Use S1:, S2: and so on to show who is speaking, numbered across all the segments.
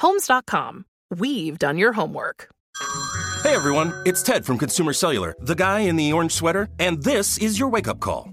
S1: Homes.com. We've done your homework.
S2: Hey everyone, it's Ted from Consumer Cellular, the guy in the orange sweater, and this is your wake up call.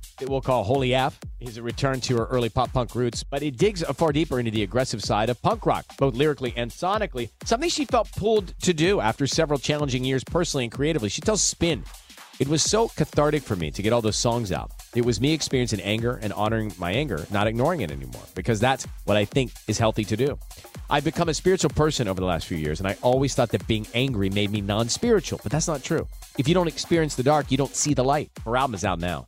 S3: it will call Holy F, is a return to her early pop punk roots, but it digs far deeper into the aggressive side of punk rock, both lyrically and sonically, something she felt pulled to do after several challenging years personally and creatively. She tells Spin, it was so cathartic for me to get all those songs out. It was me experiencing anger and honoring my anger, not ignoring it anymore, because that's what I think is healthy to do. I've become a spiritual person over the last few years, and I always thought that being angry made me non spiritual, but that's not true. If you don't experience the dark, you don't see the light. Her album is out now.